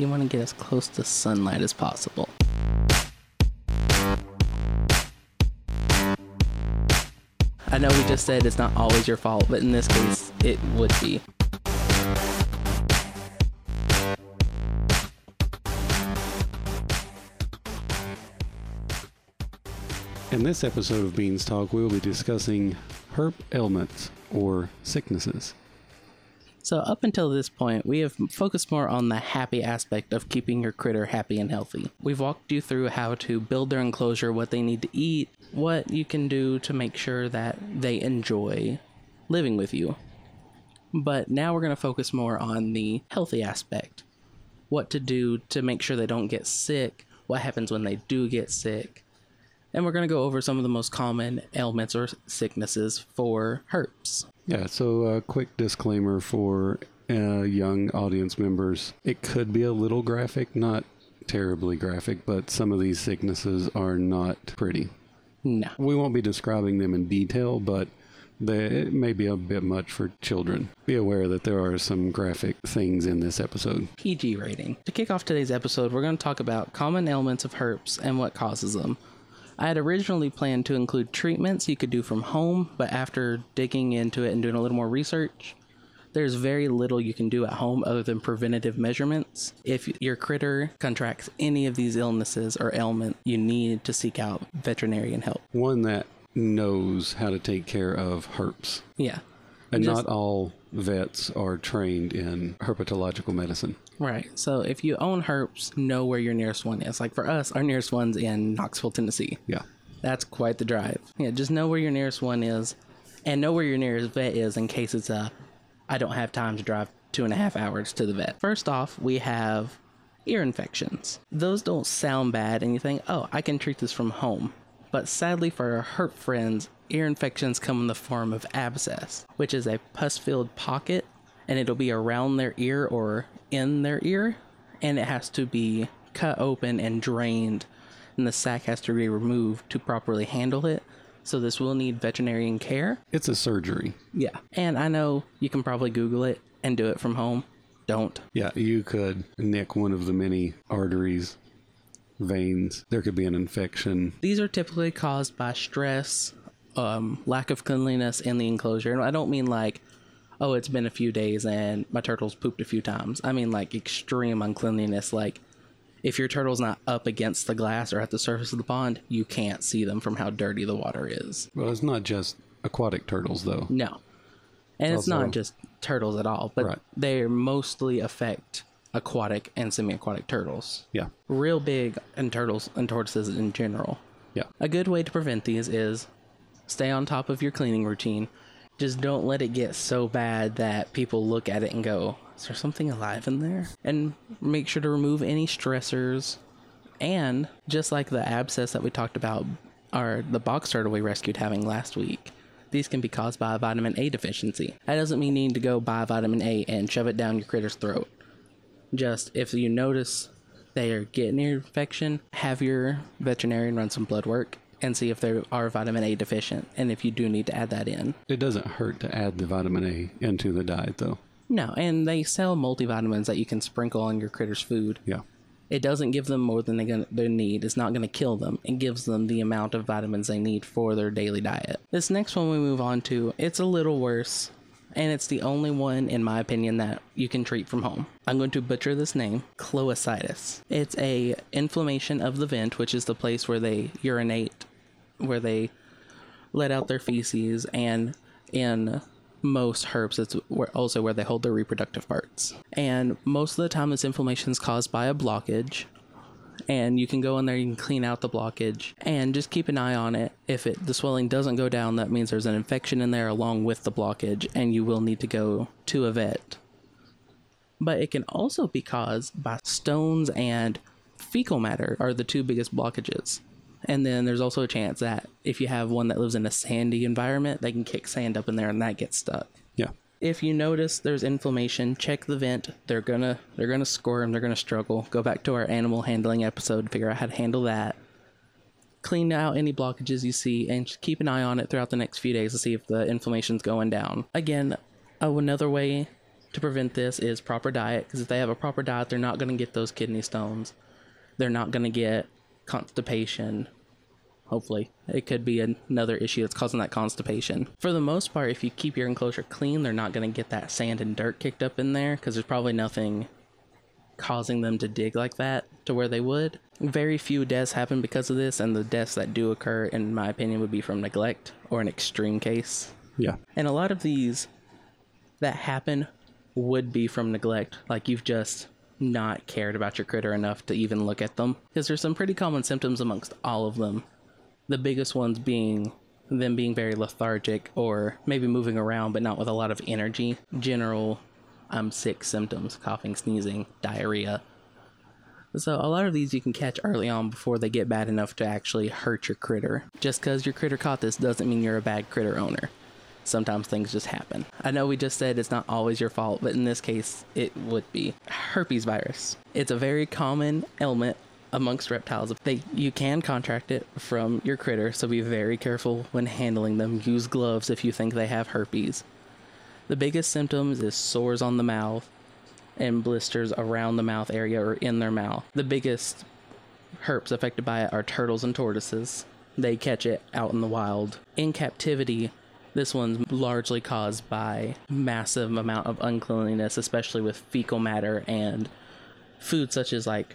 you want to get as close to sunlight as possible. I know we just said it's not always your fault, but in this case, it would be. In this episode of Beanstalk, we will be discussing herp ailments or sicknesses. So, up until this point, we have focused more on the happy aspect of keeping your critter happy and healthy. We've walked you through how to build their enclosure, what they need to eat, what you can do to make sure that they enjoy living with you. But now we're going to focus more on the healthy aspect. What to do to make sure they don't get sick, what happens when they do get sick. And we're going to go over some of the most common ailments or sicknesses for herps. Yeah, so a quick disclaimer for uh, young audience members. It could be a little graphic, not terribly graphic, but some of these sicknesses are not pretty. No. We won't be describing them in detail, but they, it may be a bit much for children. Be aware that there are some graphic things in this episode. PG rating. To kick off today's episode, we're going to talk about common ailments of herps and what causes them. I had originally planned to include treatments you could do from home, but after digging into it and doing a little more research, there's very little you can do at home other than preventative measurements. If your critter contracts any of these illnesses or ailment, you need to seek out veterinarian help. One that knows how to take care of herps. Yeah. And Just- not all vets are trained in herpetological medicine. Right. So if you own herps, know where your nearest one is. Like for us, our nearest one's in Knoxville, Tennessee. Yeah. That's quite the drive. Yeah, just know where your nearest one is and know where your nearest vet is in case it's a I don't have time to drive two and a half hours to the vet. First off, we have ear infections. Those don't sound bad and you think, oh, I can treat this from home. But sadly for our herp friends, ear infections come in the form of abscess, which is a pus filled pocket and it'll be around their ear or in their ear and it has to be cut open and drained and the sac has to be removed to properly handle it. So this will need veterinarian care. It's a surgery. Yeah. And I know you can probably Google it and do it from home. Don't. Yeah, you could nick one of the many arteries, veins. There could be an infection. These are typically caused by stress, um, lack of cleanliness in the enclosure. And I don't mean like, oh, it's been a few days and my turtle's pooped a few times. I mean like extreme uncleanliness. Like if your turtle's not up against the glass or at the surface of the pond, you can't see them from how dirty the water is. Well, it's not just aquatic turtles, though. No. And it's, also- not just turtles at all, but Right. they mostly affect aquatic and semi aquatic turtles. Yeah. Real big and turtles and tortoises in general. Yeah. A good way to prevent these is stay on top of your cleaning routine. Just don't let it get so bad that people look at it and go, Is there something alive in there? And make sure to remove any stressors. And just like the abscess that we talked about, or the box turtle we rescued having last week, these can be caused by a vitamin A deficiency. That doesn't mean you need to go buy vitamin A and shove it down your critter's throat. Just if you notice they are getting ear infection, have your veterinarian run some blood work and see if they are vitamin A deficient and if you do need to add that in. It doesn't hurt to add the vitamin A into the diet, though. No, and they sell multivitamins that you can sprinkle on your critter's food. Yeah. It doesn't give them more than they gonna, they need. It's not going to kill them. It gives them the amount of vitamins they need for their daily diet. This next one we move on to, it's a little worse, and it's the only one, in my opinion, that you can treat from home. I'm going to butcher this name, cloacitis. It's a inflammation of the vent, which is the place where they urinate, where they let out their feces, and in most herps, it's where, also where they hold their reproductive parts. And most of the time, this inflammation is caused by a blockage. And you can go in there, you can clean out the blockage, and just keep an eye on it. If it the swelling doesn't go down, that means there's an infection in there along with the blockage, and you will need to go to a vet. But it can also be caused by stones and fecal matter are the two biggest blockages. And then there's also a chance that if you have one that lives in a sandy environment, they can kick sand up in there and that gets stuck. Yeah. If you notice there's inflammation, check the vent. They're gonna they're gonna squirm, they're gonna struggle. Go back to our animal handling episode, figure out how to handle that. Clean out any blockages you see and just keep an eye on it throughout the next few days to see if the inflammation's going down. Again, oh, another way to prevent this is proper diet because if they have a proper diet, they're not going to get those kidney stones. They're not going to get constipation. Hopefully, it could be another issue that's causing that constipation. For the most part, if you keep your enclosure clean, they're not going to get that sand and dirt kicked up in there because there's probably nothing causing them to dig like that to where they would. Very few deaths happen because of this, and the deaths that do occur, in my opinion, would be from neglect or an extreme case. Yeah. And a lot of these that happen would be from neglect. Like you've just not cared about your critter enough to even look at them. Because there's some pretty common symptoms amongst all of them. The biggest ones being them being very lethargic or maybe moving around but not with a lot of energy. General I'm sick symptoms coughing, sneezing, diarrhea. So, a lot of these you can catch early on before they get bad enough to actually hurt your critter. Just because your critter caught this doesn't mean you're a bad critter owner sometimes things just happen. I know we just said it's not always your fault, but in this case, it would be. Herpes virus. It's a very common ailment amongst reptiles. They you can contract it from your critter, so be very careful when handling them. Use gloves if you think they have herpes. The biggest symptoms is sores on the mouth and blisters around the mouth area or in their mouth. The biggest herps affected by it are turtles and tortoises. They catch it out in the wild. In captivity, this one's largely caused by massive amount of uncleanliness, especially with fecal matter and food such as like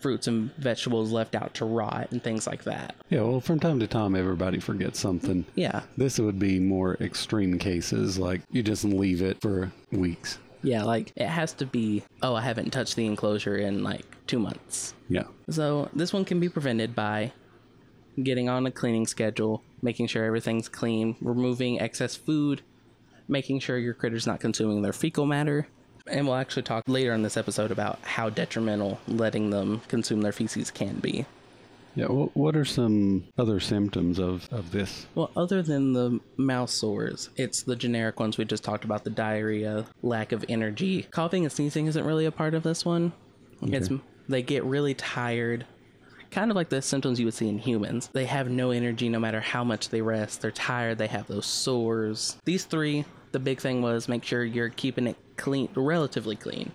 fruits and vegetables left out to rot and things like that. Yeah, well, from time to time, everybody forgets something. Yeah. This would be more extreme cases, like you just leave it for weeks. Yeah, like it has to be, oh, I haven't touched the enclosure in like two months. Yeah. So this one can be prevented by getting on a cleaning schedule, making sure everything's clean, removing excess food, making sure your critter's not consuming their fecal matter. And we'll actually talk later in this episode about how detrimental letting them consume their feces can be. Yeah, well, what are some other symptoms of, of this? Well, other than the mouth sores, it's the generic ones we just talked about the diarrhea, lack of energy. Coughing and sneezing isn't really a part of this one. Okay. It's they get really tired, kind of like the symptoms you would see in humans. They have no energy no matter how much they rest. They're tired. They have those sores. These three, the big thing was make sure you're keeping it clean, relatively clean.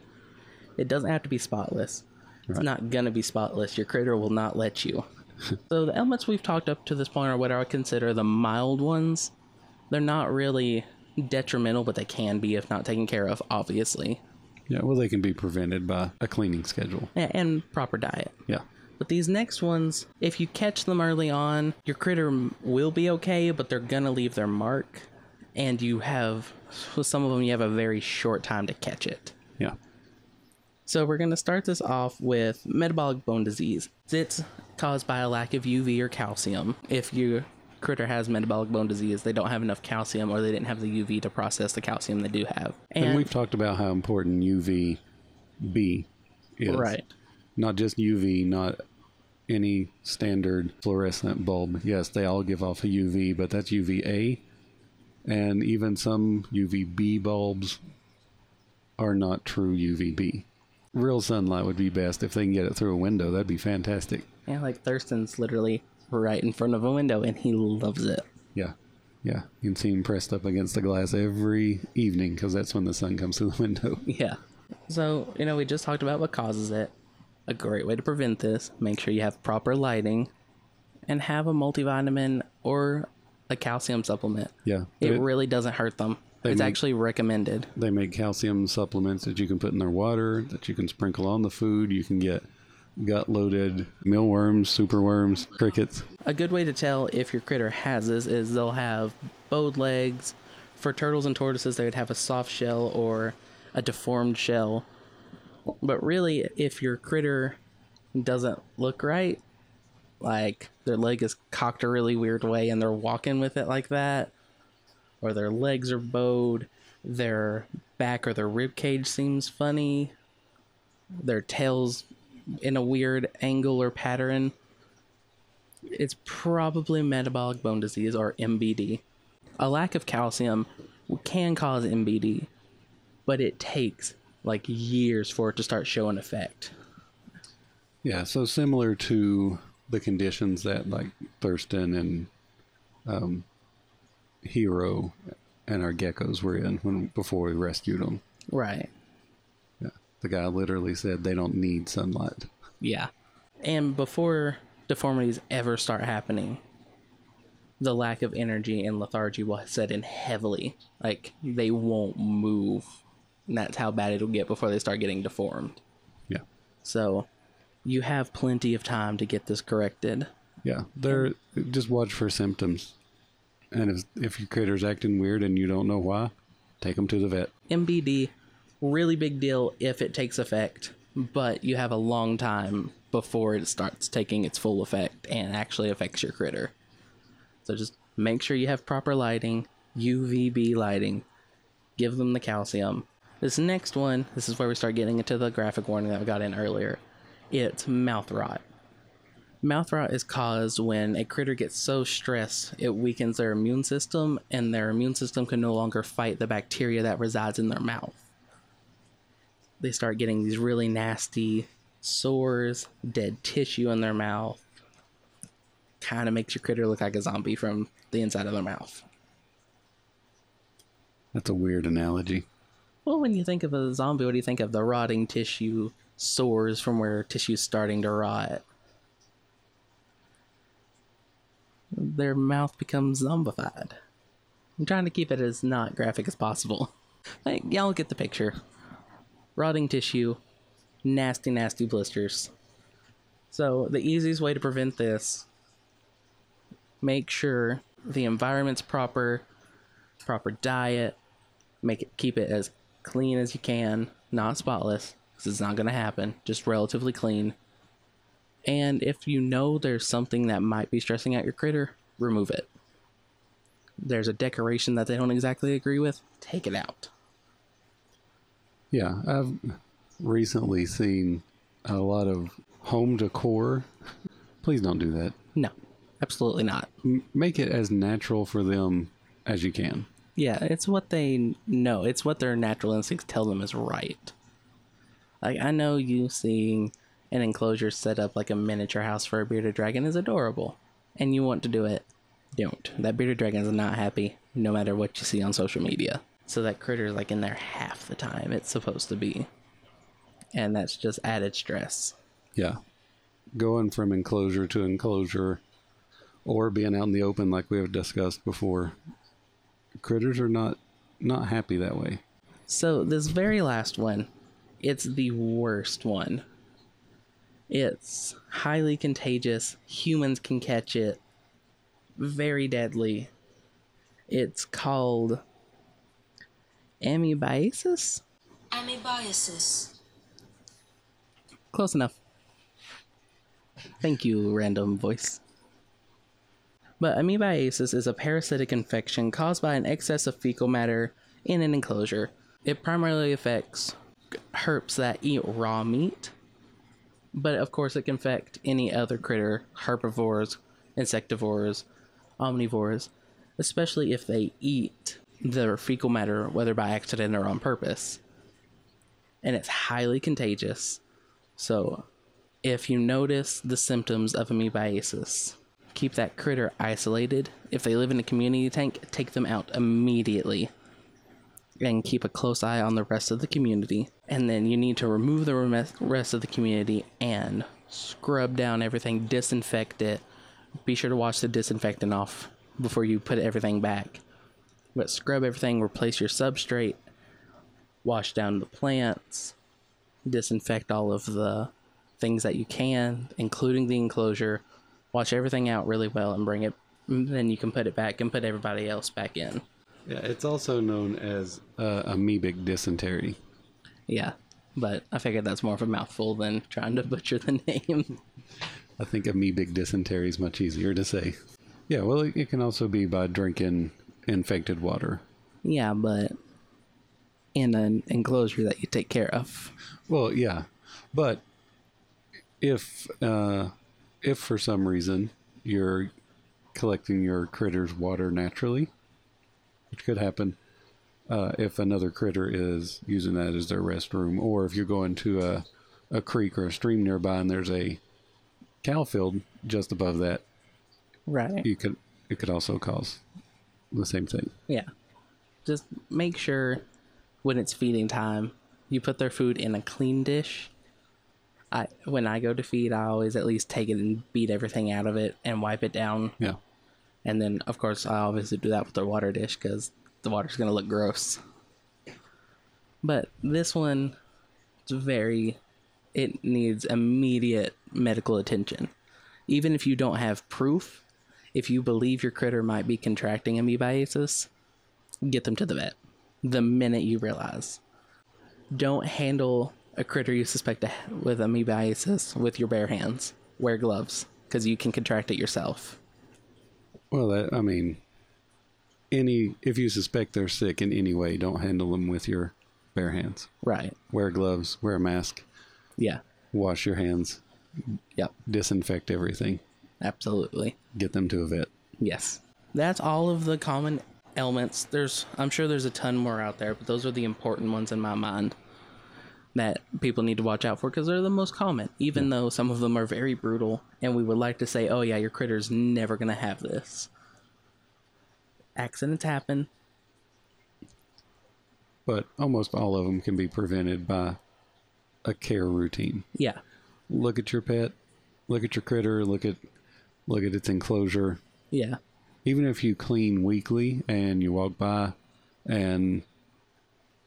It doesn't have to be spotless. It's not gonna be spotless. Your critter will not let you. so the elements we've talked up to this point are what I would consider the mild ones. They're not really detrimental, but they can be if not taken care of, obviously. Yeah, well, they can be prevented by a cleaning schedule. and proper diet. Yeah. But these next ones, if you catch them early on, your critter will be okay, but they're gonna leave their mark. And you have, with some of them, you have a very short time to catch it. Yeah. So we're gonna start this off with metabolic bone disease. It's caused by a lack of UV or calcium. If your critter has metabolic bone disease, they don't have enough calcium or they didn't have the UV to process the calcium they do have. And, and we've talked about how important UV B is. Right. Not just UV, not any standard fluorescent bulb. Yes, they all give off a UV, but that's UVA. And even some UVB bulbs are not true UVB. Real sunlight would be best if they can get it through a window. That'd be fantastic. Yeah, like Thurston's literally right in front of a window and he loves it. Yeah. Yeah. You can see him pressed up against the glass every evening because that's when the sun comes through the window. Yeah. So, you know, we just talked about what causes it a great way to prevent this. Make sure you have proper lighting and have a multivitamin or a calcium supplement. Yeah. It, it really doesn't hurt them. It's make, actually recommended. They make calcium supplements that you can put in their water, that you can sprinkle on the food. You can get gut loaded mealworms, superworms, crickets. A good way to tell if your critter has this is they'll have bowed legs. For turtles and tortoises, they would have a soft shell or a deformed shell. But really, if your critter doesn't look right, like their leg is cocked a really weird way and they're walking with it like that, or their legs are bowed, their back or their rib cage seems funny, their tail's in a weird angle or pattern, it's probably metabolic bone disease or MBD. A lack of calcium can cause MBD, but it takes like years for it to start showing effect. Yeah, so similar to the conditions that like Thurston and um, Hero and our geckos were in when before we rescued them. Right. Yeah. The guy literally said they don't need sunlight. Yeah. And before deformities ever start happening, the lack of energy and lethargy will set in heavily. Like they won't move. And that's how bad it'll get before they start getting deformed. Yeah. So you have plenty of time to get this corrected. Yeah. They're just watch for symptoms. And if if your critter's acting weird and you don't know why, take them to the vet. MBD, really big deal if it takes effect, but you have a long time before it starts taking its full effect and actually affects your critter. So just make sure you have proper lighting, UVB lighting. Give them the calcium. This next one, this is where we start getting into the graphic warning that we got in earlier. It's mouth rot. Mouth rot is caused when a critter gets so stressed it weakens their immune system, and their immune system can no longer fight the bacteria that resides in their mouth. They start getting these really nasty sores, dead tissue in their mouth. Kind of makes your critter look like a zombie from the inside of their mouth. That's a weird analogy. Well, when you think of a zombie, what do you think of? The rotting tissue, sores from where tissue's starting to rot. Their mouth becomes zombified. I'm trying to keep it as not graphic as possible. Like, y'all get the picture. Rotting tissue, nasty, nasty blisters. So, the easiest way to prevent this make sure the environment's proper, proper diet, make it keep it as clean as you can, not spotless, because it's not going to happen, just relatively clean. And if you know there's something that might be stressing out your critter, remove it. There's a decoration that they don't exactly agree with, take it out. Yeah, I've recently seen a lot of home decor. Please don't do that. No, absolutely not. M- make it as natural for them as you can. Yeah, it's what they know. It's what their natural instincts tell them is right. Like I know you seeing an enclosure set up like a miniature house for a bearded dragon is adorable, and you want to do it. Don't. That bearded dragon is not happy, no matter what you see on social media. So that critter is like in there half the time it's supposed to be, and that's just added stress. Yeah. Going from enclosure to enclosure or being out in the open like we have discussed before. Critters are not not happy that way. So this very last one, it's the worst one. It's highly contagious. Humans can catch it. Very deadly. It's called amoebiasis. Amoebiasis. Close enough. Thank you, random voice. But amoebiasis is a parasitic infection caused by an excess of fecal matter in an enclosure. It primarily affects herps that eat raw meat, but of course it can affect any other critter, herbivores, insectivores, omnivores, especially if they eat their fecal matter, whether by accident or on purpose. And it's highly contagious. So, if you notice the symptoms of amoebiasis, keep that critter isolated. If they live in a community tank, take them out immediately. And keep a close eye on the rest of the community. And then you need to remove the rest of the community and scrub down everything, disinfect it. Be sure to wash the disinfectant off before you put everything back. But scrub everything, replace your substrate, wash down the plants, disinfect all of the things that you can, including the enclosure. Wash everything out really well and bring it. Then you can put it back and put everybody else back in. Yeah, it's also known as uh, amoebic dysentery. Yeah, but I figured that's more of a mouthful than trying to butcher the name. I think amoebic dysentery is much easier to say. Yeah, well, it, it can also be by drinking infected water. yeah, but in an enclosure that you take care of. Well, yeah, but if uh, if for some reason you're collecting your critter's water naturally, which could happen, uh, if another critter is using that as their restroom, or if you're going to a a creek or a stream nearby and there's a cow field just above that, Right. you could it could also cause the same thing. Yeah. Just make sure when it's feeding time, you put their food in a clean dish. I when I go to feed, I always at least take it and beat everything out of it and wipe it down. Yeah. And then, of course, I obviously do that with their water dish because the water's gonna look gross. But this one, it's very, it needs immediate medical attention. Even if you don't have proof, if you believe your critter might be contracting amoebiasis, get them to the vet the minute you realize. Don't handle a critter you suspect with amoebiasis with your bare hands. Wear gloves because you can contract it yourself. Well, that, I mean, any if you suspect they're sick in any way, don't handle them with your bare hands. Right. Wear gloves. Wear a mask. Yeah. Wash your hands. Yep. Disinfect everything. Absolutely. Get them to a vet. Yes. That's all of the common ailments. There's I'm sure there's a ton more out there, but those are the important ones in my mind that people need to watch out for because they're the most common. Even though some of them are very brutal and we would like to say, "Oh yeah, your critter's never going to have this." Accidents happen. But almost all of them can be prevented by a care routine. Yeah. Look at your pet. Look at your critter. Look at look at its enclosure. Yeah. Even if you clean weekly and you walk by and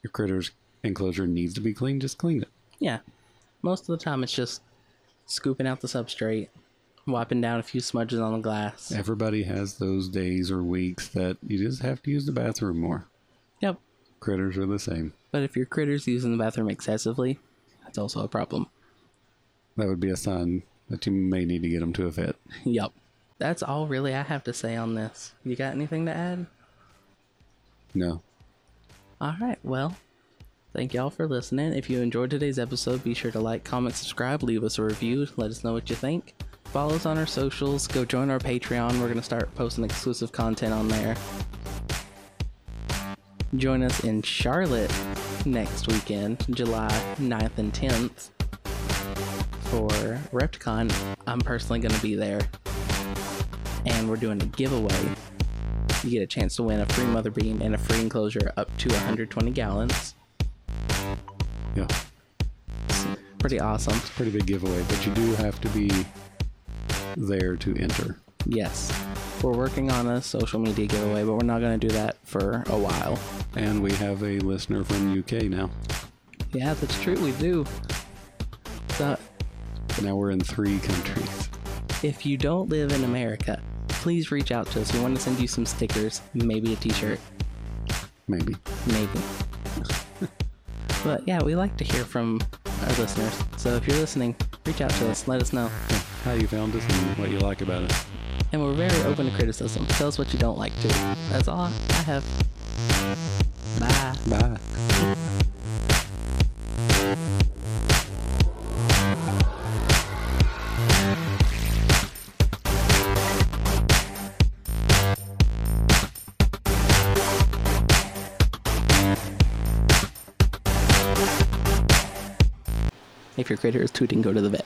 your critter's enclosure needs to be cleaned, just clean it. Yeah. Most of the time it's just scooping out the substrate, wiping down a few smudges on the glass. Everybody has those days or weeks that you just have to use the bathroom more. Yep. Critters are the same. But if your critter's using the bathroom excessively, that's also a problem. That would be a sign that you may need to get them to a vet. Yep. That's all really I have to say on this. You got anything to add? No. All right. Well, thank y'all for listening. If you enjoyed today's episode, be sure to like, comment, subscribe, leave us a review, let us know what you think. Follow us on our socials, go join our Patreon. We're going to start posting exclusive content on there. Join us in Charlotte next weekend, July 9th and 10th for Repticon. I'm personally going to be there. And we're doing a giveaway you get a chance to win a free mother beam and a free enclosure up to 120 gallons. Yeah. Pretty awesome. It's a pretty big giveaway, but you do have to be there to enter. Yes. We're working on a social media giveaway, but we're not going to do that for a while. And we have a listener from UK now. Yeah, that's true. We do. So, Now we're in three countries. if you don't live in America, please reach out to us. We want to send you some stickers, maybe a t shirt, Maybe. maybe. But yeah, we like to hear from our listeners. So if you're listening, reach out to us. Let us know. How you found us and what you like about us. And we're very open to criticism. Tell us what you don't like too. That's all I have. Bye. Bye. Critter is tooting, go to the vet.